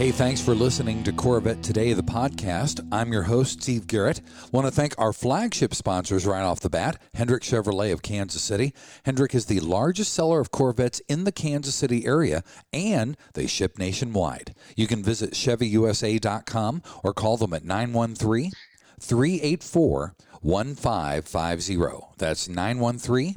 Hey, thanks for listening to Corvette Today, the podcast. I'm your host, Steve Garrett. Want to thank our flagship sponsors right off the bat Hendrick Chevrolet of Kansas City. Hendrick is the largest seller of Corvettes in the Kansas City area, and they ship nationwide. You can visit ChevyUSA.com or call them at 913 384 1550. That's 913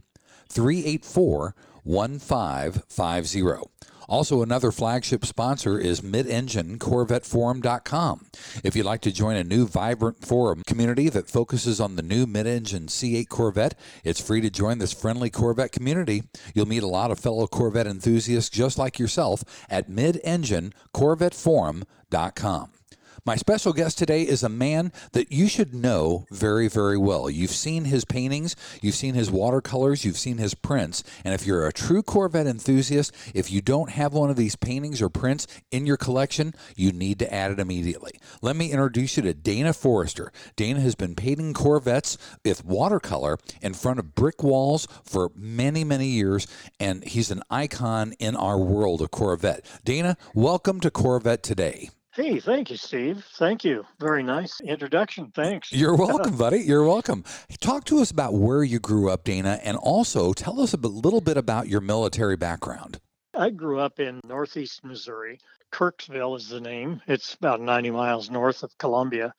384 1550. Also, another flagship sponsor is Mid-Engine CorvetteForum.com. If you'd like to join a new vibrant forum community that focuses on the new mid-engine C8 Corvette, it's free to join this friendly Corvette community. You'll meet a lot of fellow Corvette enthusiasts just like yourself at Mid-Engine CorvetteForum.com. My special guest today is a man that you should know very, very well. You've seen his paintings, you've seen his watercolors, you've seen his prints. And if you're a true Corvette enthusiast, if you don't have one of these paintings or prints in your collection, you need to add it immediately. Let me introduce you to Dana Forrester. Dana has been painting Corvettes with watercolor in front of brick walls for many, many years, and he's an icon in our world of Corvette. Dana, welcome to Corvette today. Hey, thank you, Steve. Thank you. Very nice introduction. Thanks. You're welcome, buddy. You're welcome. Talk to us about where you grew up, Dana, and also tell us a little bit about your military background. I grew up in northeast Missouri. Kirksville is the name. It's about 90 miles north of Columbia.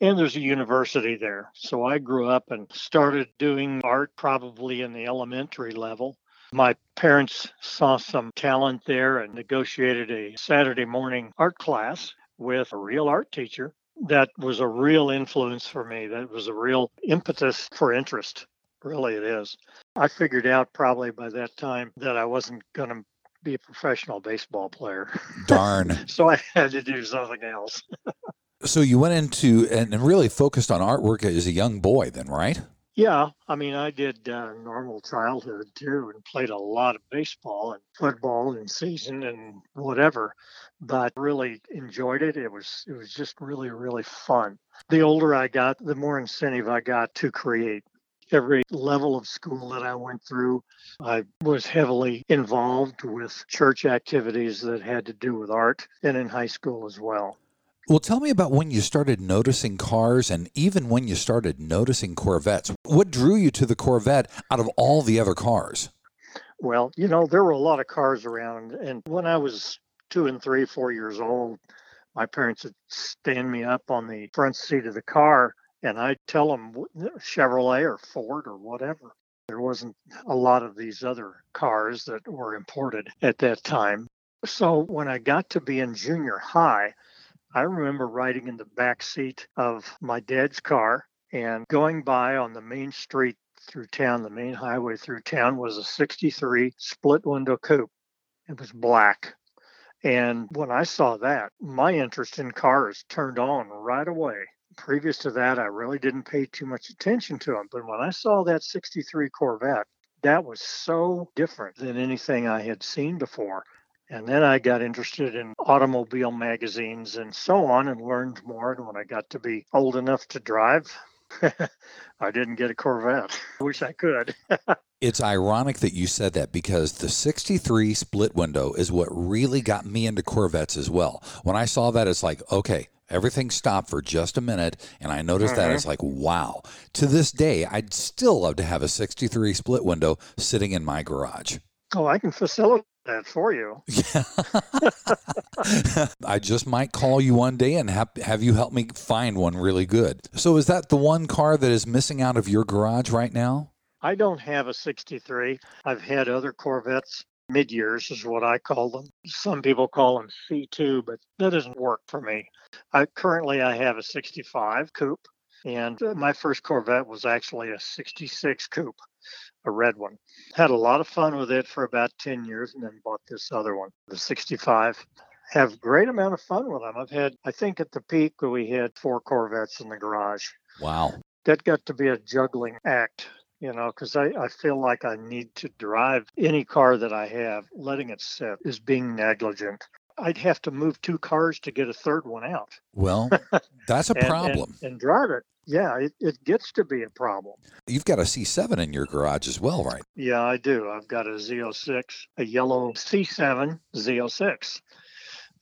And there's a university there. So I grew up and started doing art probably in the elementary level. My parents saw some talent there and negotiated a Saturday morning art class with a real art teacher. That was a real influence for me. That was a real impetus for interest. Really, it is. I figured out probably by that time that I wasn't going to be a professional baseball player. Darn. so I had to do something else. so you went into and really focused on artwork as a young boy, then, right? Yeah, I mean, I did uh, normal childhood too, and played a lot of baseball and football in season and whatever. But really enjoyed it. It was it was just really really fun. The older I got, the more incentive I got to create. Every level of school that I went through, I was heavily involved with church activities that had to do with art, and in high school as well. Well, tell me about when you started noticing cars and even when you started noticing Corvettes. What drew you to the Corvette out of all the other cars? Well, you know, there were a lot of cars around. And when I was two and three, four years old, my parents would stand me up on the front seat of the car and I'd tell them Chevrolet or Ford or whatever. There wasn't a lot of these other cars that were imported at that time. So when I got to be in junior high, I remember riding in the back seat of my dad's car and going by on the main street through town, the main highway through town was a 63 split window coupe. It was black. And when I saw that, my interest in cars turned on right away. Previous to that, I really didn't pay too much attention to them. But when I saw that 63 Corvette, that was so different than anything I had seen before. And then I got interested in automobile magazines and so on and learned more. And when I got to be old enough to drive, I didn't get a Corvette. I wish I could. it's ironic that you said that because the 63 split window is what really got me into Corvettes as well. When I saw that, it's like, okay, everything stopped for just a minute and i noticed that it's mm-hmm. like wow to this day i'd still love to have a 63 split window sitting in my garage oh i can facilitate that for you. Yeah. I just might call you one day and have, have you help me find one really good. So, is that the one car that is missing out of your garage right now? I don't have a 63. I've had other Corvettes. Mid years is what I call them. Some people call them C2, but that doesn't work for me. I currently I have a 65 coupe, and uh, my first Corvette was actually a 66 coupe a red one. Had a lot of fun with it for about 10 years and then bought this other one, the 65. have great amount of fun with them. I've had, I think at the peak we had four Corvettes in the garage. Wow. That got to be a juggling act, you know, because I, I feel like I need to drive any car that I have. Letting it sit is being negligent. I'd have to move two cars to get a third one out. Well, that's a and, problem. And, and drive it. Yeah, it, it gets to be a problem. You've got a C7 in your garage as well, right? Yeah, I do. I've got a Z06, a yellow C7 Z06.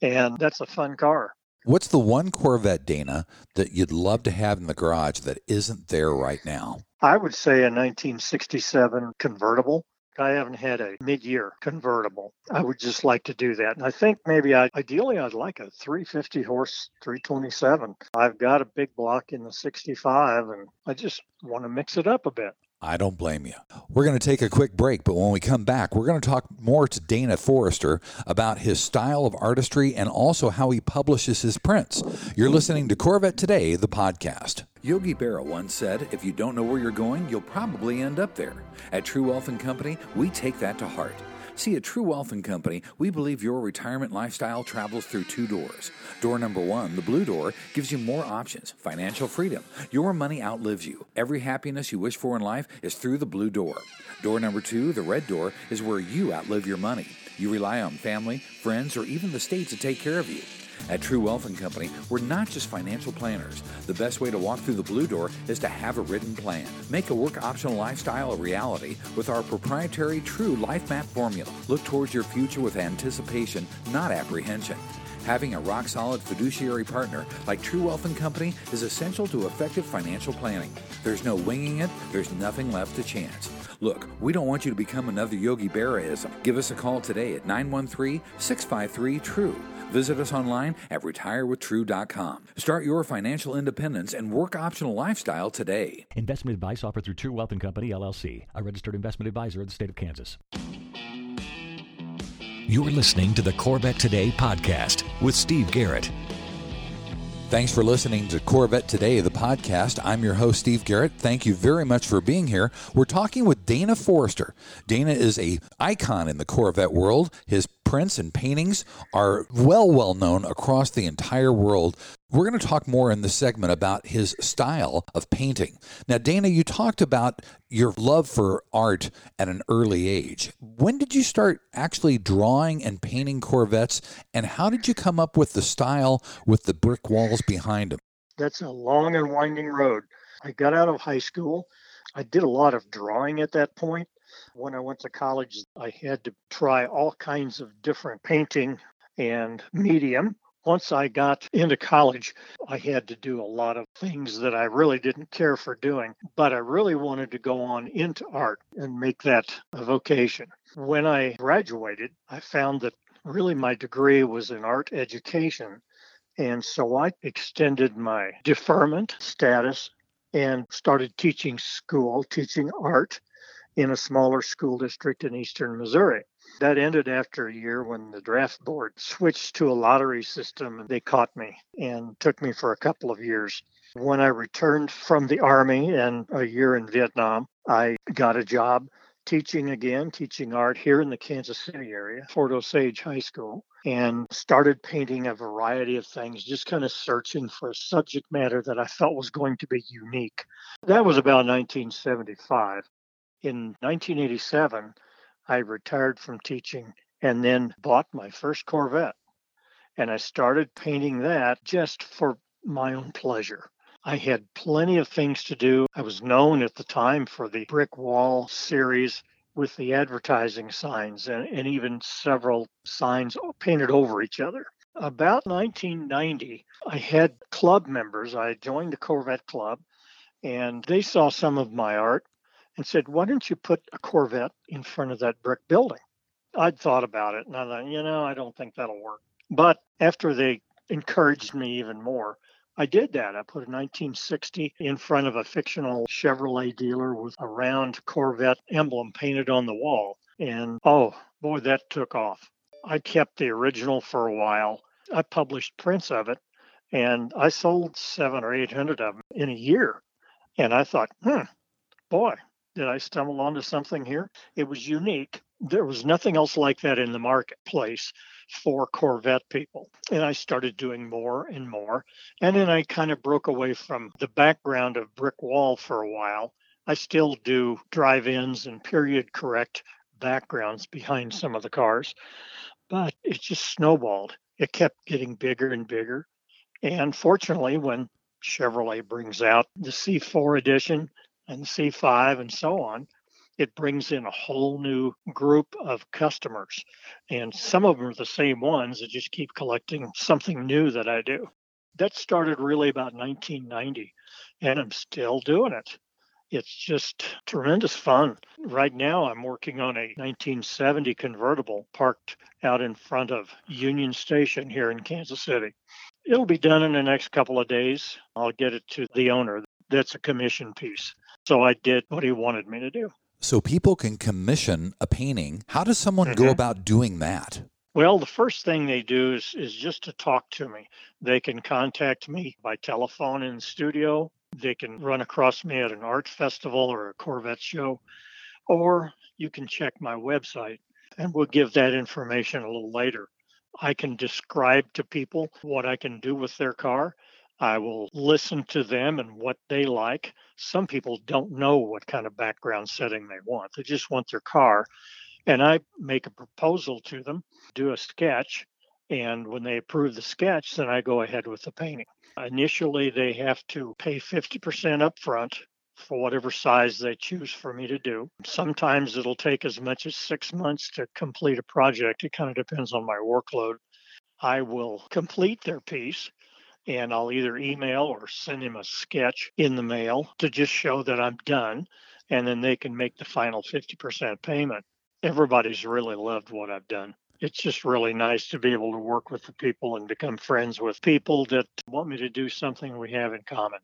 And that's a fun car. What's the one Corvette, Dana, that you'd love to have in the garage that isn't there right now? I would say a 1967 convertible. I haven't had a mid-year convertible. I would just like to do that. And I think maybe I ideally I'd like a 350 horse 327. I've got a big block in the 65 and I just want to mix it up a bit. I don't blame you. We're going to take a quick break, but when we come back, we're going to talk more to Dana Forrester about his style of artistry and also how he publishes his prints. You're listening to Corvette Today, the podcast. Yogi Berra once said, If you don't know where you're going, you'll probably end up there. At True Wealth and Company, we take that to heart. See, at True Wealth and Company, we believe your retirement lifestyle travels through two doors. Door number one, the blue door, gives you more options, financial freedom. Your money outlives you. Every happiness you wish for in life is through the blue door. Door number two, the red door, is where you outlive your money. You rely on family, friends, or even the state to take care of you. At True Wealth and Company, we're not just financial planners. The best way to walk through the blue door is to have a written plan. Make a work optional lifestyle a reality with our proprietary True Life Map formula. Look towards your future with anticipation, not apprehension. Having a rock solid fiduciary partner like True Wealth and Company is essential to effective financial planning. There's no winging it, there's nothing left to chance. Look, we don't want you to become another Yogi Berraism. Give us a call today at 913 653 TRUE. Visit us online at retirewithtrue.com. Start your financial independence and work optional lifestyle today. Investment advice offered through True Wealth and Company, LLC, a registered investment advisor of the state of Kansas. You're listening to the Corvette Today podcast with Steve Garrett. Thanks for listening to Corvette Today, the podcast. I'm your host, Steve Garrett. Thank you very much for being here. We're talking with Dana Forrester. Dana is a icon in the Corvette world. His prints and paintings are well, well known across the entire world. We're going to talk more in this segment about his style of painting. Now, Dana, you talked about your love for art at an early age. When did you start actually drawing and painting Corvettes, and how did you come up with the style with the brick walls behind them? That's a long and winding road. I got out of high school. I did a lot of drawing at that point. When I went to college, I had to try all kinds of different painting and medium once I got into college, I had to do a lot of things that I really didn't care for doing, but I really wanted to go on into art and make that a vocation. When I graduated, I found that really my degree was in art education. And so I extended my deferment status and started teaching school, teaching art in a smaller school district in eastern Missouri. That ended after a year when the draft board switched to a lottery system and they caught me and took me for a couple of years. When I returned from the Army and a year in Vietnam, I got a job teaching again, teaching art here in the Kansas City area, Fort Osage High School, and started painting a variety of things, just kind of searching for a subject matter that I felt was going to be unique. That was about 1975. In 1987, I retired from teaching and then bought my first Corvette. And I started painting that just for my own pleasure. I had plenty of things to do. I was known at the time for the brick wall series with the advertising signs and, and even several signs painted over each other. About 1990, I had club members. I joined the Corvette Club and they saw some of my art and said, Why don't you put a Corvette in front of that brick building? I'd thought about it and I thought, you know, I don't think that'll work. But after they encouraged me even more, I did that. I put a 1960 in front of a fictional Chevrolet dealer with a round Corvette emblem painted on the wall. And oh, boy, that took off. I kept the original for a while. I published prints of it and I sold seven or 800 of them in a year. And I thought, hmm, boy, did I stumble onto something here? It was unique, There was nothing else like that in the marketplace for Corvette people. And I started doing more and more. And then I kind of broke away from the background of brick wall for a while. I still do drive ins and period correct backgrounds behind some of the cars, but it just snowballed. It kept getting bigger and bigger. And fortunately, when Chevrolet brings out the C4 edition and C5 and so on, it brings in a whole new group of customers. And some of them are the same ones that just keep collecting something new that I do. That started really about 1990, and I'm still doing it. It's just tremendous fun. Right now, I'm working on a 1970 convertible parked out in front of Union Station here in Kansas City. It'll be done in the next couple of days. I'll get it to the owner. That's a commission piece. So I did what he wanted me to do. So people can commission a painting. How does someone mm-hmm. go about doing that? Well, the first thing they do is, is just to talk to me. They can contact me by telephone in the studio. They can run across me at an art festival or a Corvette show, or you can check my website and we'll give that information a little later. I can describe to people what I can do with their car. I will listen to them and what they like. Some people don't know what kind of background setting they want, they just want their car. And I make a proposal to them, do a sketch, and when they approve the sketch, then I go ahead with the painting. Initially, they have to pay 50% upfront for whatever size they choose for me to do. Sometimes it'll take as much as six months to complete a project. It kind of depends on my workload. I will complete their piece and I'll either email or send him a sketch in the mail to just show that I'm done. And then they can make the final 50% payment. Everybody's really loved what I've done. It's just really nice to be able to work with the people and become friends with people that want me to do something we have in common.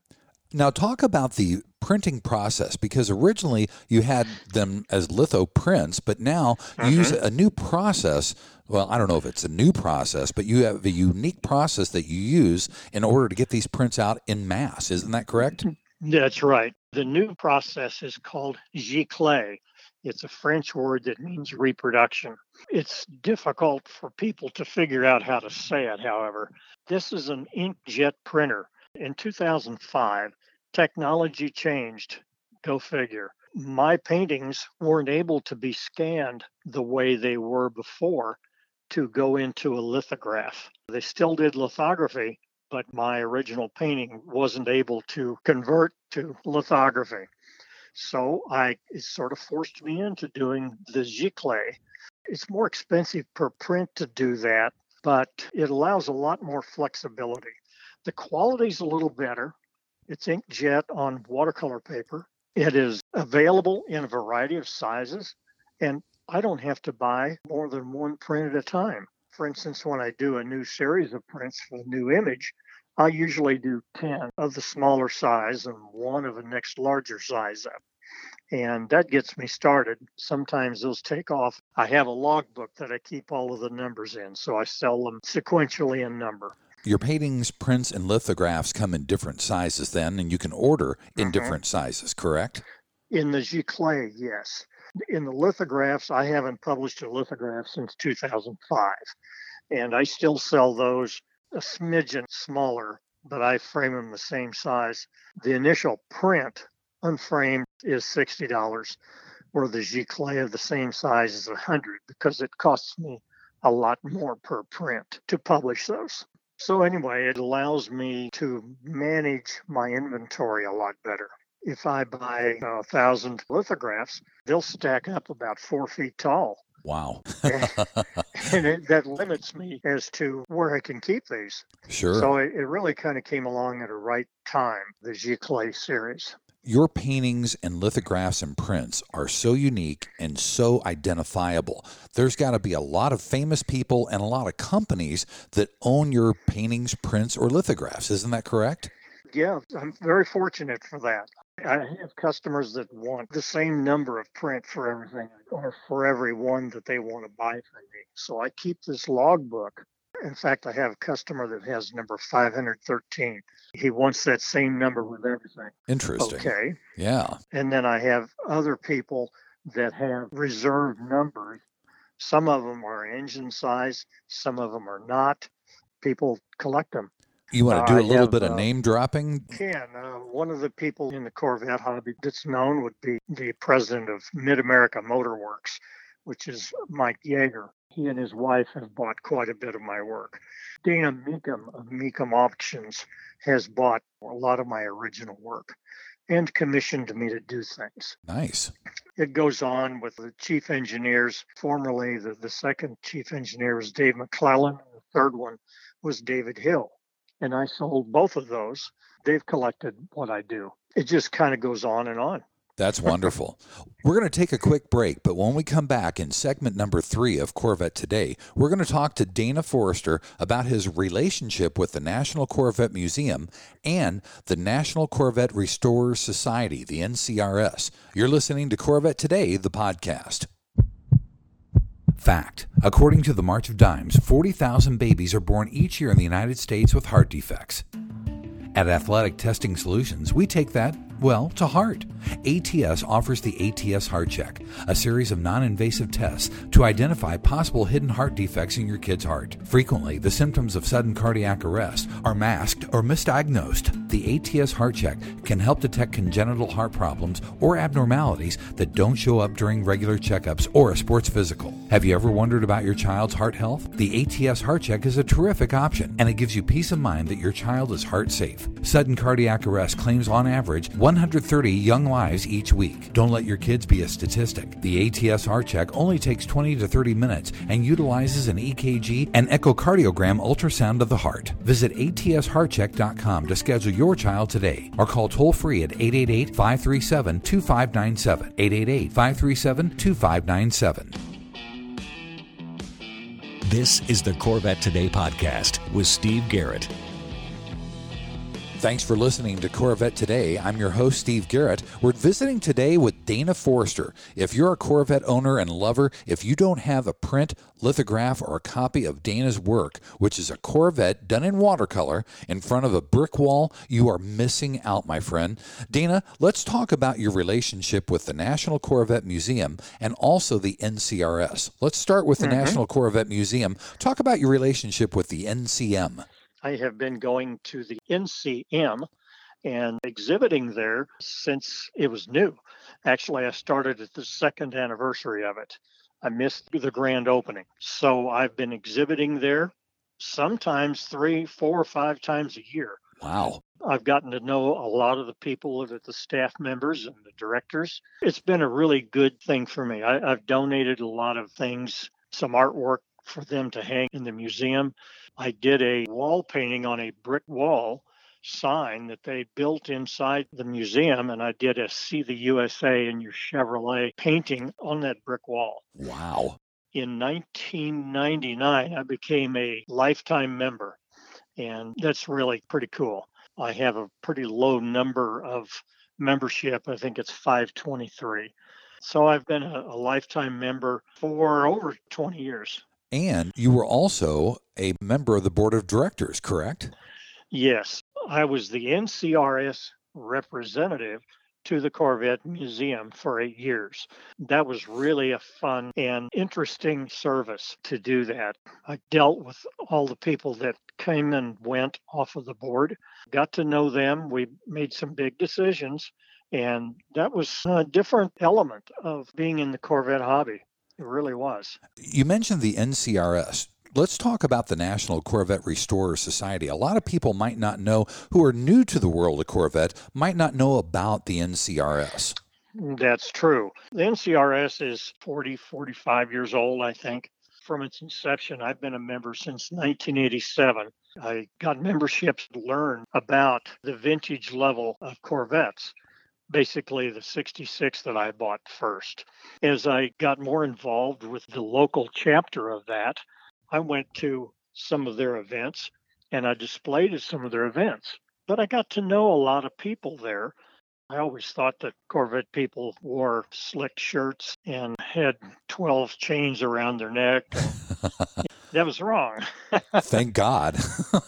Now, talk about the printing process because originally you had them as litho prints, but now you mm-hmm. use a new process. Well, I don't know if it's a new process, but you have a unique process that you use in order to get these prints out in mass. Isn't that correct? Mm-hmm. That's right. The new process is called giclée. It's a French word that means reproduction. It's difficult for people to figure out how to say it, however. This is an inkjet printer in 2005, technology changed. Go figure. My paintings weren't able to be scanned the way they were before to go into a lithograph. They still did lithography, but my original painting wasn't able to convert to lithography. So I it sort of forced me into doing the giclée. It's more expensive per print to do that, but it allows a lot more flexibility. The quality's a little better. It's inkjet on watercolor paper. It is available in a variety of sizes, and I don't have to buy more than one print at a time. For instance, when I do a new series of prints for a new image, I usually do 10 of the smaller size and one of the next larger size up. And that gets me started. Sometimes those take off. I have a logbook that I keep all of the numbers in, so I sell them sequentially in number. Your paintings, prints, and lithographs come in different sizes then, and you can order in mm-hmm. different sizes, correct? In the giclée, yes. In the lithographs, I haven't published a lithograph since 2005, and I still sell those a smidgen smaller, but I frame them the same size. The initial print, unframed, is $60, where the giclée of the same size is 100 because it costs me a lot more per print to publish those. So, anyway, it allows me to manage my inventory a lot better. If I buy a thousand lithographs, they'll stack up about four feet tall. Wow. and, and it, that limits me as to where I can keep these. Sure. So it, it really kind of came along at a right time, the Giclée series. Your paintings and lithographs and prints are so unique and so identifiable. There's got to be a lot of famous people and a lot of companies that own your paintings, prints, or lithographs. Isn't that correct? Yeah, I'm very fortunate for that. I have customers that want the same number of print for everything or for every one that they want to buy from me. So I keep this logbook in fact, I have a customer that has number 513. He wants that same number with everything. Interesting. Okay. Yeah. And then I have other people that have reserved numbers. Some of them are engine size, some of them are not. People collect them. You want to do a little have, bit of uh, name dropping? Can uh, one of the people in the Corvette hobby that's known would be the president of Mid America Motor Works, which is Mike Yager. He and his wife have bought quite a bit of my work. Dana Mecum of Mecum Auctions has bought a lot of my original work and commissioned me to do things. Nice. It goes on with the chief engineers. Formerly, the, the second chief engineer was Dave McLellan, and the third one was David Hill. And I sold both of those. They've collected what I do. It just kind of goes on and on. That's wonderful. We're going to take a quick break, but when we come back in segment number three of Corvette Today, we're going to talk to Dana Forrester about his relationship with the National Corvette Museum and the National Corvette Restorers Society, the NCRS. You're listening to Corvette Today, the podcast. Fact. According to the March of Dimes, 40,000 babies are born each year in the United States with heart defects. At Athletic Testing Solutions, we take that, well, to heart. ATS offers the ATS Heart Check, a series of non invasive tests to identify possible hidden heart defects in your kid's heart. Frequently, the symptoms of sudden cardiac arrest are masked or misdiagnosed. The ATS Heart Check can help detect congenital heart problems or abnormalities that don't show up during regular checkups or a sports physical. Have you ever wondered about your child's heart health? The ATS Heart Check is a terrific option, and it gives you peace of mind that your child is heart safe. Sudden cardiac arrest claims on average 130 young lives each week. Don't let your kids be a statistic. The ATS Heart Check only takes 20 to 30 minutes and utilizes an EKG and echocardiogram ultrasound of the heart. Visit atsheartcheck.com to schedule your child today or call toll free at 888 537 2597. 888 537 2597. This is the Corvette Today podcast with Steve Garrett. Thanks for listening to Corvette Today. I'm your host, Steve Garrett. We're visiting today with Dana Forrester. If you're a Corvette owner and lover, if you don't have a print, lithograph, or a copy of Dana's work, which is a Corvette done in watercolor in front of a brick wall, you are missing out, my friend. Dana, let's talk about your relationship with the National Corvette Museum and also the NCRS. Let's start with the mm-hmm. National Corvette Museum. Talk about your relationship with the NCM. I have been going to the NCM and exhibiting there since it was new. Actually, I started at the second anniversary of it. I missed the grand opening. So I've been exhibiting there sometimes three, four, or five times a year. Wow. I've gotten to know a lot of the people, the the staff members and the directors. It's been a really good thing for me. I, I've donated a lot of things, some artwork for them to hang in the museum. I did a wall painting on a brick wall sign that they built inside the museum, and I did a See the USA in your Chevrolet painting on that brick wall. Wow. In 1999, I became a lifetime member, and that's really pretty cool. I have a pretty low number of membership. I think it's 523. So I've been a, a lifetime member for over 20 years. And you were also a member of the board of directors, correct? Yes, I was the NCRS representative to the Corvette Museum for eight years. That was really a fun and interesting service to do that. I dealt with all the people that came and went off of the board, got to know them. We made some big decisions, and that was a different element of being in the Corvette hobby. It really was. You mentioned the NCRS. Let's talk about the National Corvette Restorer Society. A lot of people might not know, who are new to the world of Corvette, might not know about the NCRS. That's true. The NCRS is 40, 45 years old, I think. From its inception, I've been a member since 1987. I got memberships to learn about the vintage level of Corvettes, basically the 66 that I bought first. As I got more involved with the local chapter of that, I went to some of their events and I displayed at some of their events. But I got to know a lot of people there. I always thought that Corvette people wore slick shirts and had 12 chains around their neck. That was wrong. Thank God.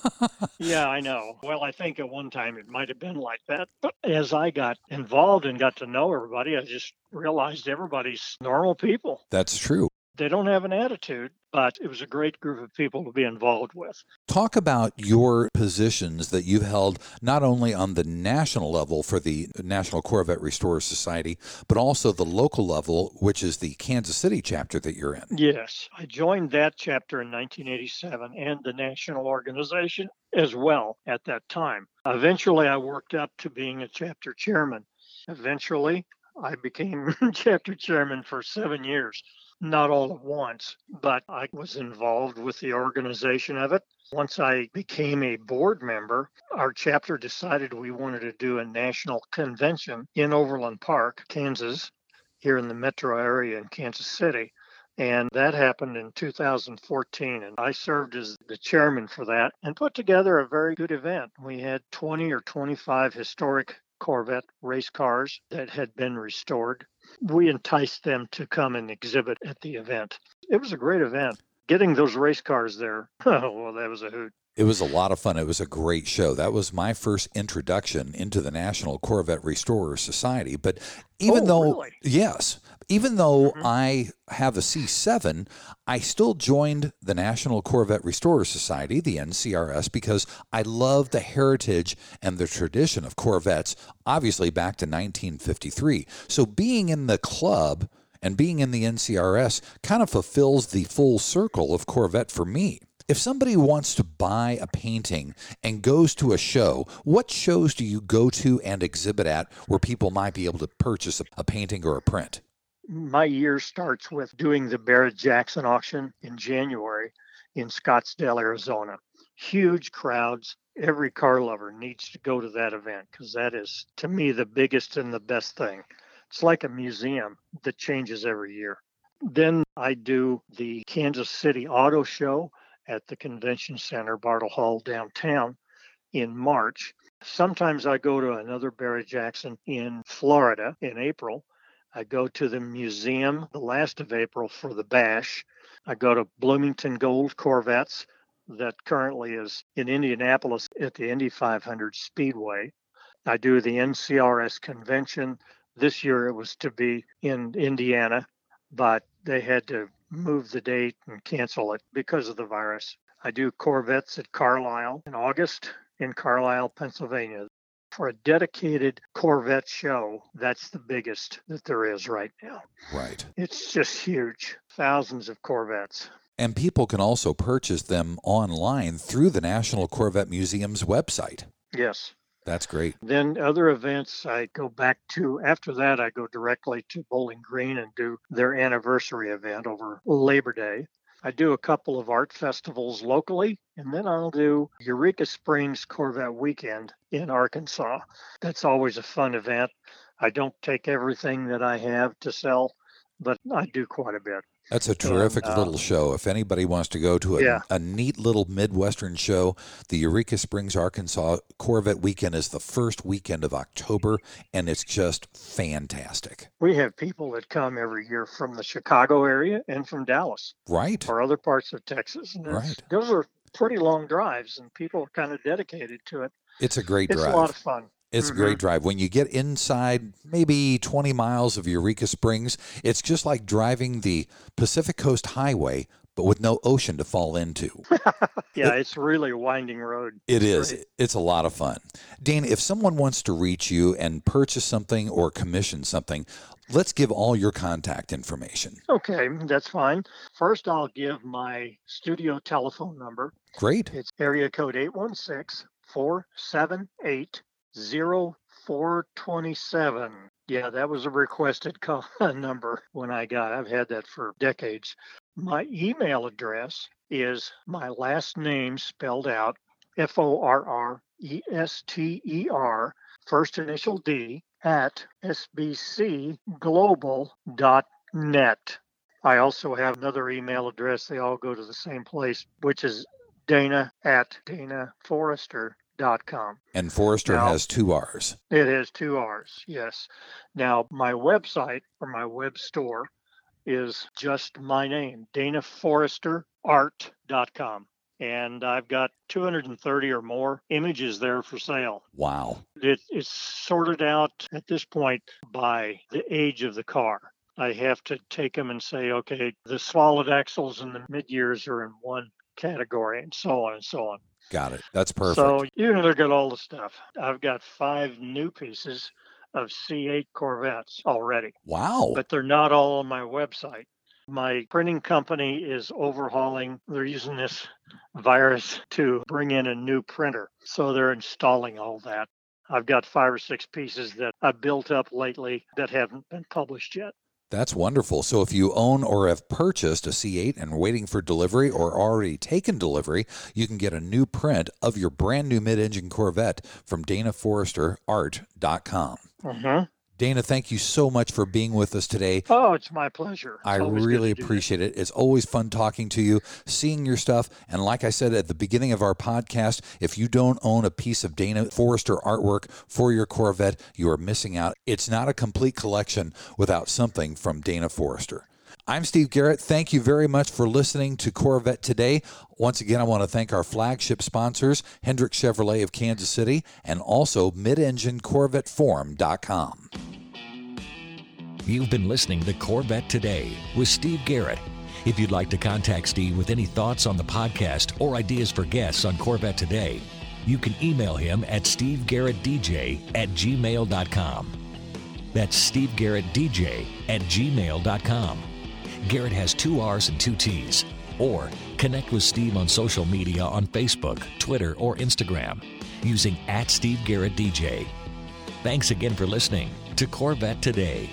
yeah, I know. Well, I think at one time it might have been like that. But as I got involved and got to know everybody, I just realized everybody's normal people. That's true. They don't have an attitude, but it was a great group of people to be involved with. Talk about your positions that you've held not only on the national level for the National Corvette Restorer Society, but also the local level, which is the Kansas City chapter that you're in. Yes, I joined that chapter in 1987 and the national organization as well at that time. Eventually, I worked up to being a chapter chairman. Eventually, I became chapter chairman for seven years not all at once, but I was involved with the organization of it. Once I became a board member, our chapter decided we wanted to do a national convention in Overland Park, Kansas, here in the metro area in Kansas City. And that happened in 2014. And I served as the chairman for that and put together a very good event. We had 20 or 25 historic Corvette race cars that had been restored we enticed them to come and exhibit at the event. It was a great event. Getting those race cars there, oh, well, that was a hoot. It was a lot of fun. It was a great show. That was my first introduction into the National Corvette Restorer Society. But even oh, though, really? yes, even though Mhm. I have a C7, I still joined the National Corvette Restorer Society, the NCRS, because I love the heritage and the tradition of Corvettes, obviously back to 1953. So being in the club and being in the NCRS kind of fulfills the full circle of Corvette for me. If somebody wants to buy a painting and goes to a show, what shows do you go to and exhibit at where people might be able to purchase a painting or a print? My year starts with doing the Barrett Jackson auction in January in Scottsdale, Arizona. Huge crowds. Every car lover needs to go to that event because that is, to me, the biggest and the best thing. It's like a museum that changes every year. Then I do the Kansas City Auto Show at the Convention Center, Bartle Hall downtown in March. Sometimes I go to another Barrett Jackson in Florida in April. I go to the museum the last of April for the bash. I go to Bloomington Gold Corvettes that currently is in Indianapolis at the Indy 500 Speedway. I do the NCRS convention. This year it was to be in Indiana, but they had to move the date and cancel it because of the virus. I do Corvettes at Carlisle in August in Carlisle, Pennsylvania. For a dedicated Corvette show, that's the biggest that there is right now. Right. It's just huge. Thousands of Corvettes. And people can also purchase them online through the National Corvette Museum's website. Yes. That's great. Then other events I go back to after that I go directly to Bowling Green and do their anniversary event over Labor Day. I do a couple of art festivals locally and then I'll do Eureka Springs Corvette Weekend in Arkansas. That's always a fun event. I don't take everything that I have to sell, but I do quite a bit. That's a terrific uh, little show. If anybody wants to go to a, Yeah. a neat little Midwestern show, the Eureka Springs, Arkansas Corvette Weekend is the first weekend of October, and it's just fantastic. We have people that come every year from the Chicago area and from Dallas Right? or other parts of Texas. And Right. Those are pretty long drives and people are kind of dedicated to it. It's a great It's drive. It's a lot of fun. It's a Mhm. great drive. When you get inside maybe 20 miles of Eureka Springs, it's just like driving the Pacific Coast Highway, but with no ocean to fall into. Yeah, it's really a winding road. It is. Great. It's a lot of fun. Dean, if someone wants to reach you and purchase something or commission something, let's give all your contact information. Okay, that's fine. First, I'll give my studio telephone number. Great. It's area code 816 478 0427. Yeah, that was a requested call number when I got. I've had that for decades. My email address is my last name spelled out F O R R E S T E R, first initial D, at sbcglobal.net. I also have another email address. They all go to the same place, which is dana at danaforrester.com. And Forrester Now- has two R's. It has two R's, yes. Now, my website or my web store is just my name, art.com. And I've got 230 or more images there for sale. Wow. It, it's sorted out at this point by the age of the car. I have to take them and say, okay, the solid axles and the mid years are in one category, and so on and so on. Got it. That's perfect. So you can look at all the stuff. I've got five new pieces of C8 Corvettes already. Wow. But they're not all on my website. My printing company is overhauling, they're using this virus to bring in a new printer. So they're installing all that. I've got five or six pieces that I've built up lately that haven't been published yet. That's wonderful. So if you own or have purchased a C8 and waiting for delivery or already taken delivery, you can get a new print of your brand new mid-engine Corvette from DanaForresterArt.com. Mm-hmm. Dana, thank you so much for being with us today. Oh, it's my pleasure. It's I really appreciate it. It's always fun talking to you, seeing your stuff. And like I said at the beginning of our podcast, if you don't own a piece of Dana Forrester artwork for your Corvette, you are missing out. It's not a complete collection without something from Dana Forrester. I'm Steve Garrett. Thank you very much for listening to Corvette Today. Once again, I want to thank our flagship sponsors, Hendrick Chevrolet of Kansas City, and also midenginecorvetteforum.com. You've been listening to Corvette Today with Steve Garrett. If you'd like to contact Steve with any thoughts on the podcast or ideas for guests on Corvette Today, you can email him at stevegarrettdj at gmail.com. That's stevegarrettdj at gmail.com. Garrett has two R's and two T's. Or connect with Steve on social media on Facebook, Twitter, or Instagram using at Steve Garrett DJ. Thanks again for listening to Corvette Today.